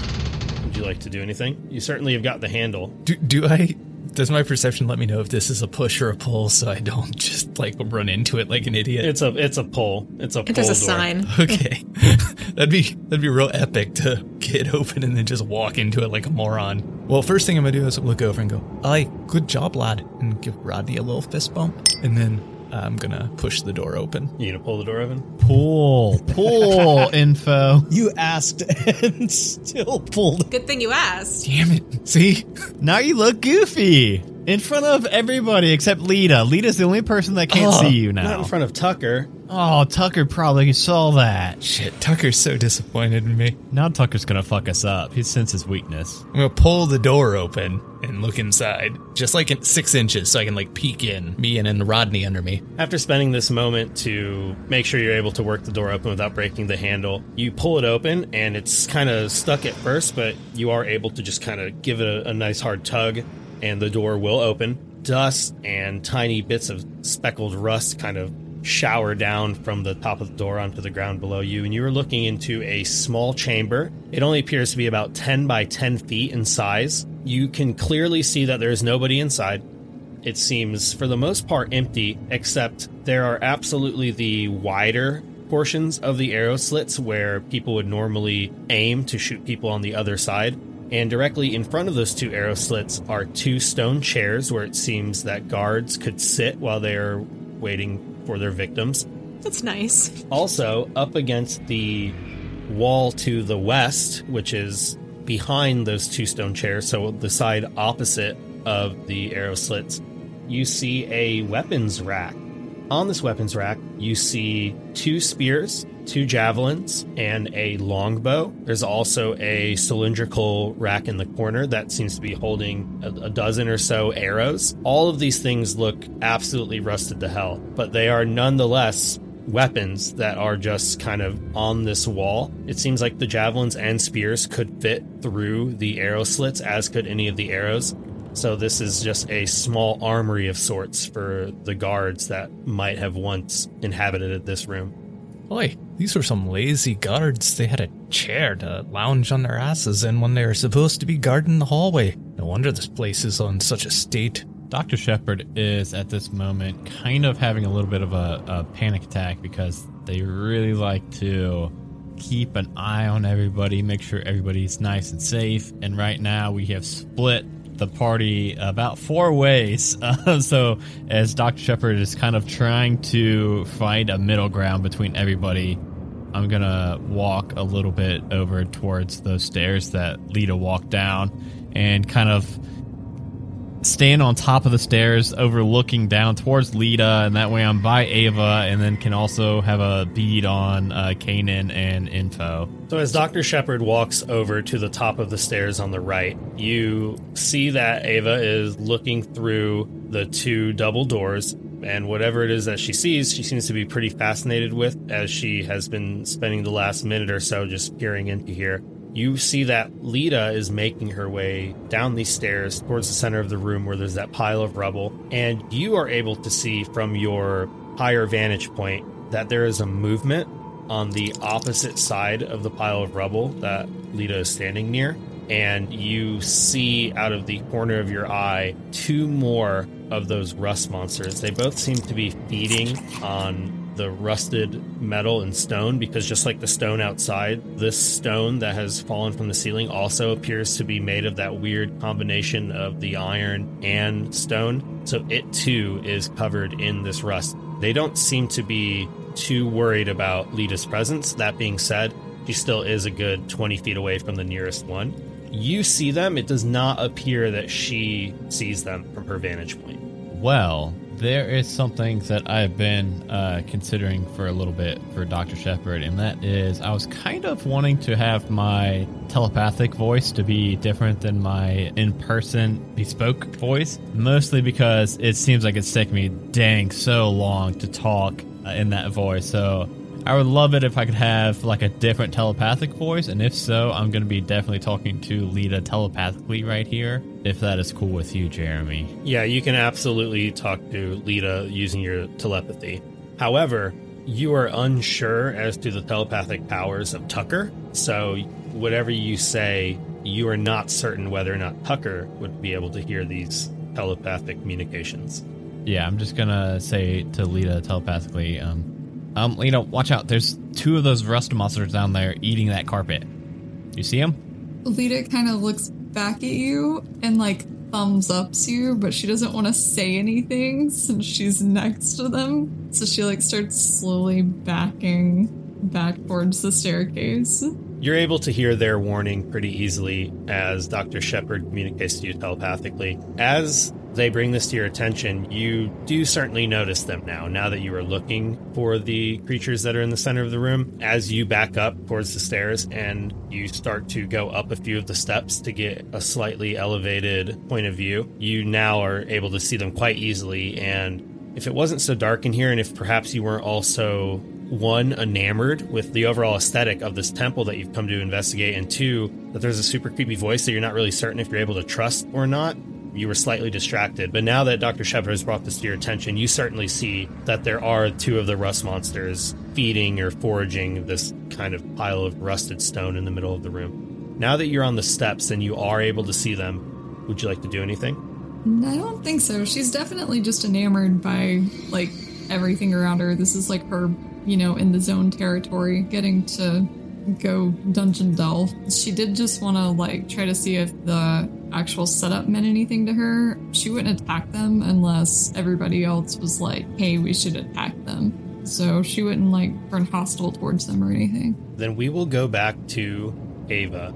Would you like to do anything? You certainly have got the handle. Do, do I? Does my perception let me know if this is a push or a pull, so I don't [LAUGHS] just like run into it like an idiot? It's a it's a pull. It's a pull There's a door. sign. [LAUGHS] Okay, [LAUGHS] that'd be that'd be real epic to get open and then just walk into it like a moron. Well, first thing I'm gonna do is look over and go, "Aye, good job, lad," and give Rodney a little fist bump, and then I'm gonna push the door open. You gonna pull the door open? Pull, pull [LAUGHS] info. You asked and [LAUGHS] still pulled. Good thing you asked. Damn it! See, Now you look goofy in front of everybody except Lita. Lita's the only person that can't Oh, see you now. Not in front of Tucker. Oh, Tucker probably saw that. shit, Tucker's so disappointed in me. Now Tucker's gonna fuck us up. He senses weakness. I'm gonna pull the door open and look inside, just like in six inches, so I can like peek in. Me and then Rodney under me. After spending this moment to make sure you're able to work the door open without breaking the handle, you pull it open and it's kind of stuck at first, but you are able to just kind of give it a, a nice hard tug and the door will open. Dust and tiny bits of speckled rust kind of shower down from the top of the door onto the ground below you, and you are looking into a small chamber. It only appears to be about 10 by 10 feet in size. You can clearly see that there is nobody inside. It seems, for the most part, empty, except there are absolutely the wider portions of the arrow slits where people would normally aim to shoot people on the other side. And directly in front of those two arrow slits are two stone chairs where it seems that guards could sit while they are waiting for their victims. That's nice. Also, up against the wall to the west, which is behind those two stone chairs, so the side opposite of the arrow slits, you see a weapons rack. On this weapons rack, you see two spears two javelins and a longbow. There's also a cylindrical rack in the corner that seems to be holding a, a dozen or so arrows. All of these things look absolutely rusted to hell, but they are nonetheless weapons that are just kind of on this wall. It seems like the javelins and spears could fit through the arrow slits, as could any of the arrows. So this is just a small armory of sorts for the guards that might have once inhabited this room. Boy, these were some lazy guards. They had a chair to lounge on their asses in when they were supposed to be guarding the hallway. No wonder this place is on such a state. Dr. Shepard is at this moment kind of having a little bit of a, a panic attack because they really like to keep an eye on everybody, make sure everybody's nice and safe. And right now we have split the party about four ways. [LAUGHS] Uh, so, as Dr. Shepard is kind of trying to find a middle ground between everybody, I'm gonna walk a little bit over towards those stairs that Lita walked down and kind of stand on top of the stairs overlooking down towards Lita, and that way I'm by Ava, and then can also have a bead on uh, Kanan and info. So, as Dr. Shepard walks over to the top of the stairs on the right, you see that Ava is looking through the two double doors. And whatever it is that she sees, she seems to be pretty fascinated with as she has been spending the last minute or so just peering into here. You see that Lita is making her way down these stairs towards the center of the room where there's that pile of rubble. And you are able to see from your higher vantage point that there is a movement on the opposite side of the pile of rubble that Lita is standing near. And you see out of the corner of your eye two more of those rust monsters. They both seem to be feeding on the rusted metal and stone because just like the stone outside, this stone that has fallen from the ceiling also appears to be made of that weird combination of the iron and stone. So it too is covered in this rust. They don't seem to be too worried about Lita's presence. That being said, she still is a good 20 feet away from the nearest one. You see them, it does not appear that she sees them from her vantage point. Well, there is something that I've been uh, considering for a little bit for Dr. Shepard, and that is I was kind of wanting to have my telepathic voice to be different than my in person bespoke voice, mostly because it seems like it's taken me dang so long to talk uh, in that voice. So I would love it if I could have like a different telepathic voice, and if so, I'm going to be definitely talking to Lita telepathically right here. If that is cool with you, Jeremy. Yeah, you can absolutely talk to Lita using your telepathy. However, you are unsure as to the telepathic powers of Tucker, so whatever you say, you are not certain whether or not Tucker would be able to hear these telepathic communications. Yeah, I'm just gonna say to Lita telepathically, um, um, Lita, watch out. There's two of those rust monsters down there eating that carpet. You see them? Lita kind of looks back at you and like thumbs ups you, but she doesn't want to say anything since she's next to them. So she like starts slowly backing back towards the staircase. You're able to hear their warning pretty easily as Dr. Shepard communicates to you telepathically. As they bring this to your attention, you do certainly notice them now, now that you are looking for the creatures that are in the center of the room. As you back up towards the stairs and you start to go up a few of the steps to get a slightly elevated point of view, you now are able to see them quite easily. And if it wasn't so dark in here, and if perhaps you weren't also one enamored with the overall aesthetic of this temple that you've come to investigate and two that there's a super creepy voice that you're not really certain if you're able to trust or not you were slightly distracted but now that dr shepard has brought this to your attention you certainly see that there are two of the rust monsters feeding or foraging this kind of pile of rusted stone in the middle of the room now that you're on the steps and you are able to see them would you like to do anything mm, I don't think so. She's definitely just enamored by like everything around her. This is like her you know, in the zone territory, getting to go dungeon delve. She did just want to like try to see if the actual setup meant anything to her. She wouldn't attack them unless everybody else was like, "Hey, we should attack them." So she wouldn't like turn hostile towards them or anything. Then we will go back to Ava.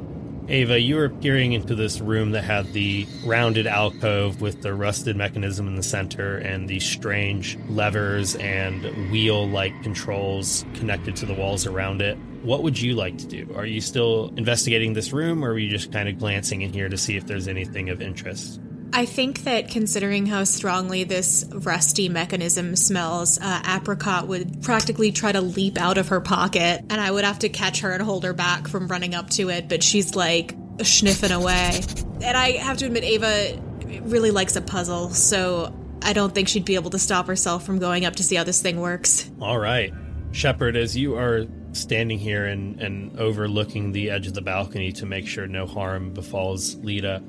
Ava, you were peering into this room that had the rounded alcove with the rusted mechanism in the center and these strange levers and wheel like controls connected to the walls around it. What would you like to do? Are you still investigating this room or are you just kind of glancing in here to see if there's anything of interest? I think that considering how strongly this rusty mechanism smells, uh, Apricot would practically try to leap out of her pocket, and I would have to catch her and hold her back from running up to it, but she's like sniffing away. And I have to admit, Ava really likes a puzzle, so I don't think she'd be able to stop herself from going up to see how this thing works. All right. Shepard, as you are standing here and, and overlooking the edge of the balcony to make sure no harm befalls Lita,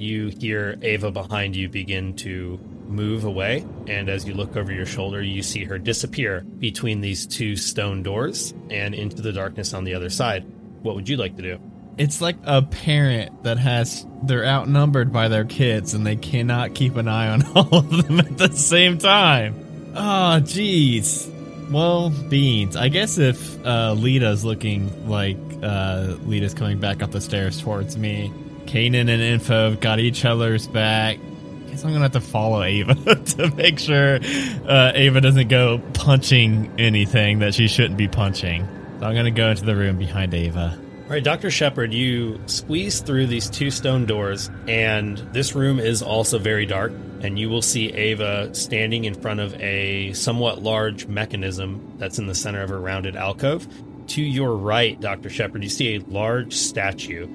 you hear Ava behind you begin to move away, and as you look over your shoulder, you see her disappear between these two stone doors and into the darkness on the other side. What would you like to do? It's like a parent that has they're outnumbered by their kids and they cannot keep an eye on [LAUGHS] all of them at the same time. Oh, jeez. Well, beans. I guess if uh, Lita's looking like uh, Lita's coming back up the stairs towards me, Kanan and Info have got each other's back. Guess I'm gonna have to follow Ava [LAUGHS] to make sure uh, Ava doesn't go punching anything that she shouldn't be punching. So I'm gonna go into the room behind Ava. All right, Dr. Shepard, you squeeze through these two stone doors, and this room is also very dark. And you will see Ava standing in front of a somewhat large mechanism that's in the center of a rounded alcove. To your right, Dr. Shepard, you see a large statue.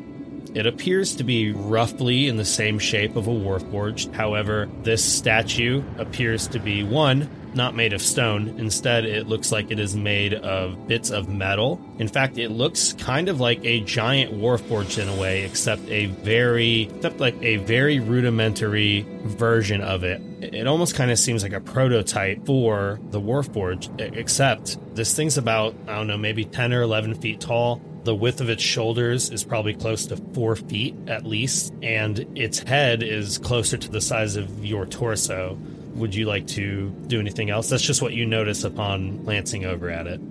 It appears to be roughly in the same shape of a warforged. However, this statue appears to be one, not made of stone. Instead, it looks like it is made of bits of metal. In fact, it looks kind of like a giant warforged in a way, except a very, except like a very rudimentary version of it. It almost kind of seems like a prototype for the warforged, except this thing's about, I don't know, maybe 10 or 11 feet tall. The width of its shoulders is probably close to four feet at least, and its head is closer to the size of your torso. Would you like to do anything else? That's just what you notice upon glancing over at it.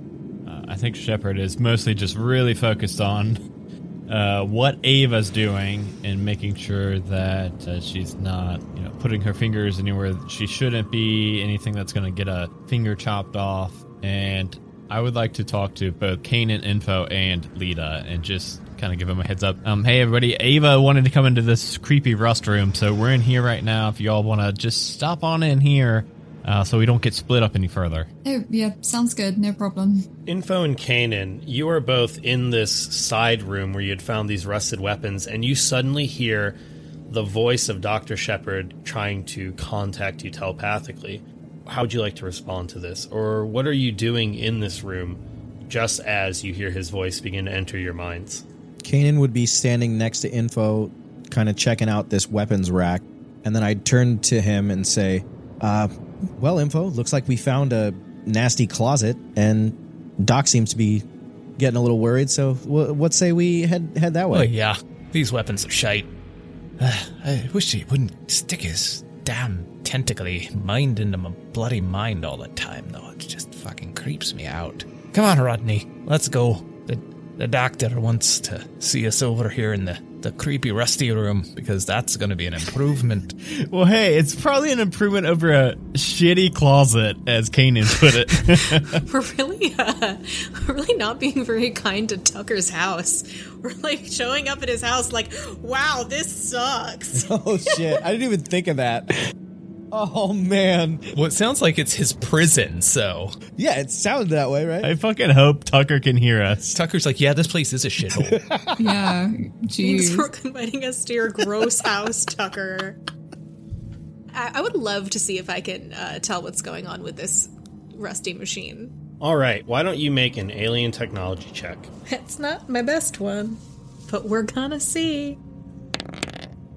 Uh, I think Shepard is mostly just really focused on uh, what Ava's doing and making sure that uh, she's not, you know, putting her fingers anywhere she shouldn't be, anything that's going to get a finger chopped off. And I would like to talk to both Kanan Info and Lita and just kind of give them a heads up. Um, hey everybody, Ava wanted to come into this creepy rust room, so we're in here right now. If y'all want to just stop on in here, uh, so we don't get split up any further. Oh, yeah, sounds good. No problem. Info and Kanan, you are both in this side room where you had found these rusted weapons, and you suddenly hear the voice of Dr. Shepard trying to contact you telepathically. How would you like to respond to this? Or what are you doing in this room just as you hear his voice begin to enter your minds? Kanan would be standing next to Info, kind of checking out this weapons rack, and then I'd turn to him and say, uh, well, Info, looks like we found a nasty closet, and Doc seems to be getting a little worried, so w- what say we head head that way? Oh, yeah. These weapons are shite. Uh, [SIGHS] I wish he wouldn't stick his damn tentacly mind into my bloody mind all the time, though. It just fucking creeps me out. Come on, Rodney. Let's go. The, the doctor wants to see us over here in the, the creepy, rusty room because that's going to be an improvement. [LAUGHS] Well, hey, it's probably an improvement over a shitty closet, as Kanan put it. [LAUGHS] We're really, uh, we're really not being very kind to Tucker's house. We're like showing up at his house, like, wow, this sucks. [LAUGHS] oh shit! I didn't even think of that. Oh man. Well, it sounds like it's his prison, so. Yeah, it sounded that way, right? I fucking hope Tucker can hear us. Tucker's like, yeah, this place is a shithole. [LAUGHS] yeah, Thanks for inviting us to your gross [LAUGHS] house, Tucker. I, I would love to see if I can uh, tell what's going on with this rusty machine. All right, why don't you make an alien technology check? It's not my best one, but we're gonna see.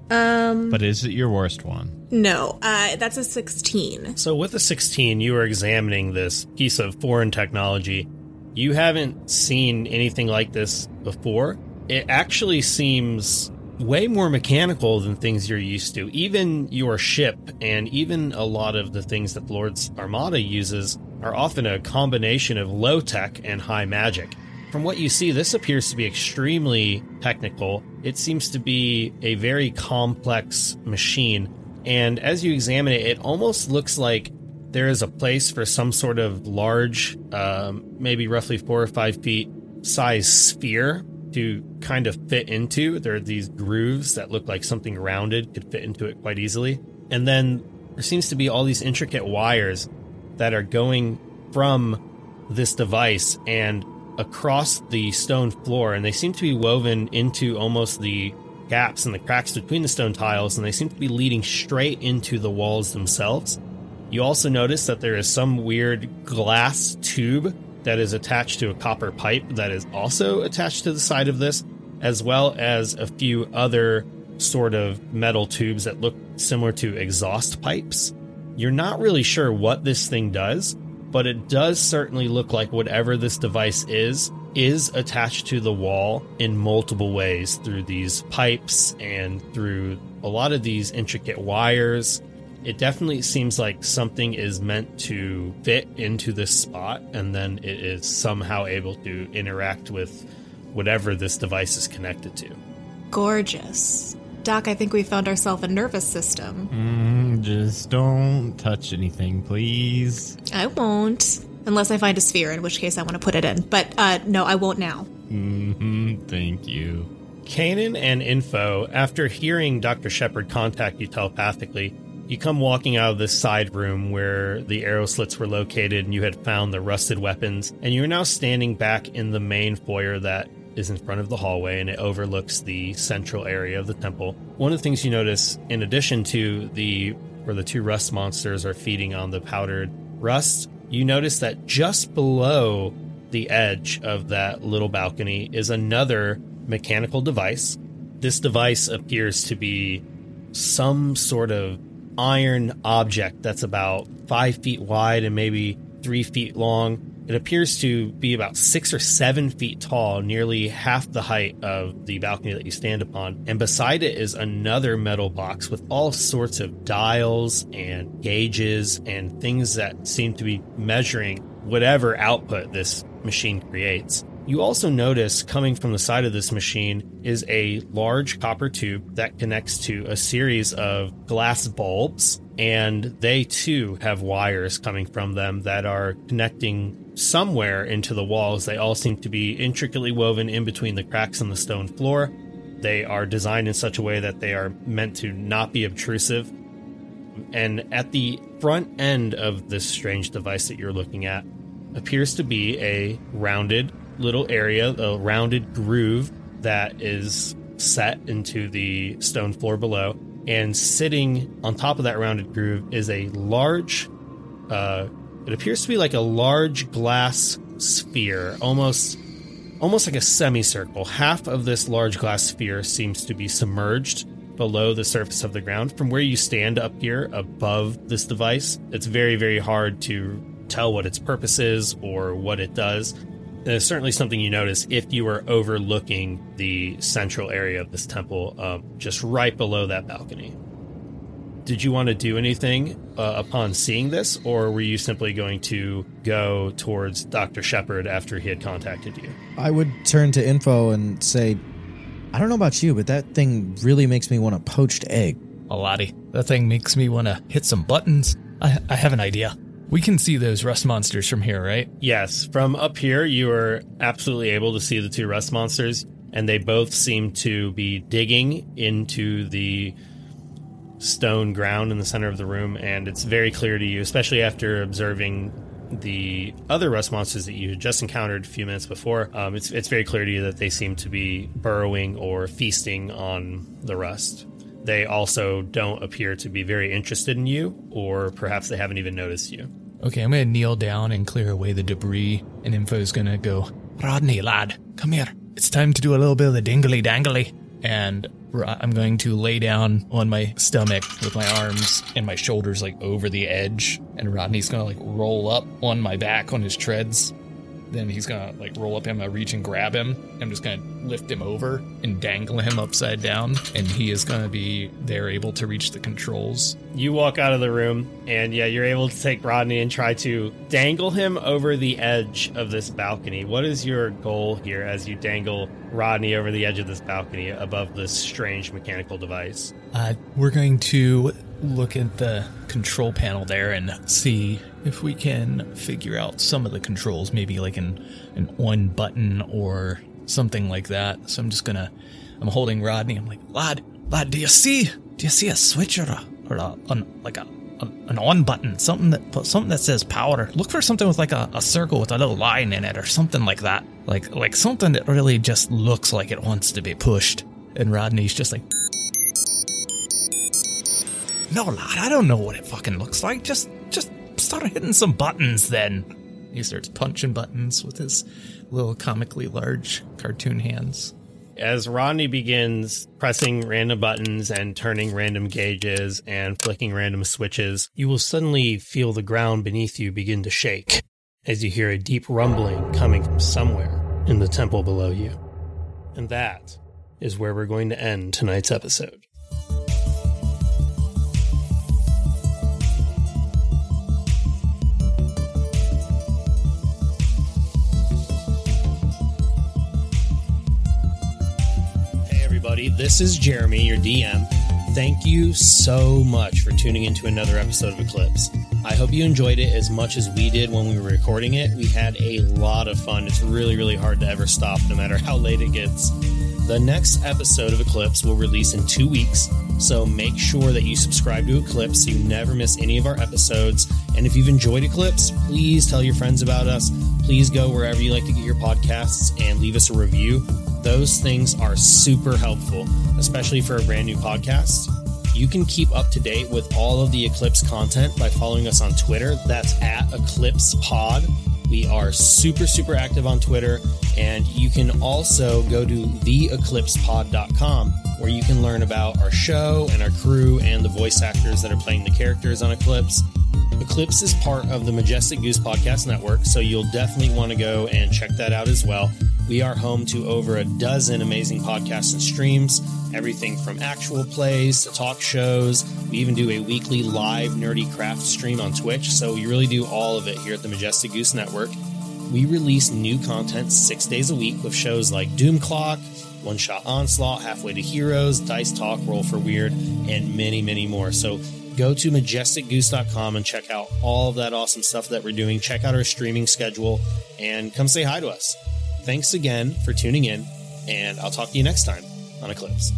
Um, But is it your worst one? No, uh, that's a 16. So, with a 16, you are examining this piece of foreign technology. You haven't seen anything like this before. It actually seems way more mechanical than things you're used to. Even your ship and even a lot of the things that Lord's Armada uses are often a combination of low tech and high magic. from what you see, this appears to be extremely technical. It seems to be a very complex machine. And as you examine it, it almost looks like there is a place for some sort of large, um, maybe roughly four or five feet size sphere to kind of fit into. There are these grooves that look like something rounded could fit into it quite easily. And then there seems to be all these intricate wires that are going from this device and across the stone floor, and they seem to be woven into almost the gaps and the cracks between the stone tiles, and they seem to be leading straight into the walls themselves. You also notice that there is some weird glass tube that is attached to a copper pipe that is also attached to the side of this, as well as a few other sort of metal tubes that look similar to exhaust pipes. You're not really sure what this thing does, but it does certainly look like whatever this device is is attached to the wall in multiple ways through these pipes and through a lot of these intricate wires. It definitely seems like something is meant to fit into this spot and then it is somehow able to interact with whatever this device is connected to. Gorgeous. Doc, I think we found ourselves a nervous system. Mm, just don't touch anything, please. I won't. Unless I find a sphere, in which case I want to put it in. But uh, no, I won't now. hmm Thank you. Kanan and Info, after hearing Dr. Shepard contact you telepathically, you come walking out of this side room where the arrow slits were located and you had found the rusted weapons, and you're now standing back in the main foyer that is in front of the hallway and it overlooks the central area of the temple. One of the things you notice, in addition to the where the two rust monsters are feeding on the powdered rust, you notice that just below the edge of that little balcony is another mechanical device. This device appears to be some sort of iron object that's about five feet wide and maybe three feet long. It appears to be about six or seven feet tall, nearly half the height of the balcony that you stand upon. And beside it is another metal box with all sorts of dials and gauges and things that seem to be measuring whatever output this machine creates. You also notice coming from the side of this machine is a large copper tube that connects to a series of glass bulbs, and they too have wires coming from them that are connecting somewhere into the walls. They all seem to be intricately woven in between the cracks in the stone floor. They are designed in such a way that they are meant to not be obtrusive. And at the front end of this strange device that you're looking at appears to be a rounded little area, a rounded groove that is set into the stone floor below. And sitting on top of that rounded groove is a large, uh, it appears to be like a large glass sphere, almost, almost like a semicircle. Half of this large glass sphere seems to be submerged below the surface of the ground. From where you stand up here above this device, it's very, very hard to tell what its purpose is or what it does. It's certainly something you notice if you are overlooking the central area of this temple, um, just right below that balcony. Did you want to do anything uh, upon seeing this, or were you simply going to go towards Dr. Shepard after he had contacted you? I would turn to info and say, I don't know about you, but that thing really makes me want a poached egg. A lottie. That thing makes me want to hit some buttons. I, I have an idea. We can see those rust monsters from here, right? Yes, from up here, you are absolutely able to see the two rust monsters, and they both seem to be digging into the stone ground in the center of the room. And it's very clear to you, especially after observing the other rust monsters that you just encountered a few minutes before. Um, it's it's very clear to you that they seem to be burrowing or feasting on the rust. They also don't appear to be very interested in you, or perhaps they haven't even noticed you. Okay, I'm gonna kneel down and clear away the debris, and Info's gonna go, Rodney, lad, come here. It's time to do a little bit of the dingly dangly. And Uh, I'm going to lay down on my stomach with my arms and my shoulders like over the edge, and Rodney's gonna like roll up on my back on his treads, then he's gonna like roll up him, uh, reach and grab him. I'm just gonna lift him over and dangle him upside down, and he is gonna be there able to reach the controls. You walk out of the room, and yeah, you're able to take Rodney and try to dangle him over the edge of this balcony. What is your goal here as you dangle Rodney over the edge of this balcony above this strange mechanical device? Uh, we're going to look at the control panel there and see if we can figure out some of the controls, maybe like an an on button or something like that. So I'm just gonna, I'm holding Rodney. I'm like, lad, lad, do you see, do you see a switch or a or a on, like a, a an on button, something that something that says power. Look for something with like a, a circle with a little line in it or something like that. Like like something that really just looks like it wants to be pushed. And Rodney's just like, no, lad, I don't know what it fucking looks like. Just start hitting some buttons then. He starts punching buttons with his little comically large cartoon hands. As Rodney begins pressing random buttons and turning random gauges and flicking random switches, you will suddenly feel the ground beneath you begin to shake as you hear a deep rumbling coming from somewhere in the temple below you. And that is where we're going to end tonight's episode. Everybody. This is Jeremy, your DM. Thank you so much for tuning into another episode of Eclipse. I hope you enjoyed it as much as we did when we were recording it. We had a lot of fun. It's really, really hard to ever stop, no matter how late it gets. The next episode of Eclipse will release in two weeks, so make sure that you subscribe to Eclipse so you never miss any of our episodes. And if you've enjoyed Eclipse, please tell your friends about us. Please go wherever you like to get your podcasts and leave us a review. Those things are super helpful, especially for a brand new podcast. You can keep up to date with all of the Eclipse content by following us on Twitter. That's at Eclipse Pod. We are super, super active on Twitter. And you can also go to theeclipsepod.com where you can learn about our show and our crew and the voice actors that are playing the characters on Eclipse. Eclipse is part of the Majestic Goose Podcast Network, so you'll definitely want to go and check that out as well. We are home to over a dozen amazing podcasts and streams, everything from actual plays to talk shows. We even do a weekly live nerdy craft stream on Twitch, so we really do all of it here at the Majestic Goose Network. We release new content six days a week with shows like Doom Clock, One Shot Onslaught, Halfway to Heroes, Dice Talk, Roll for Weird, and many, many more. So go to majesticgoose.com and check out all of that awesome stuff that we're doing. Check out our streaming schedule and come say hi to us. Thanks again for tuning in, and I'll talk to you next time on Eclipse.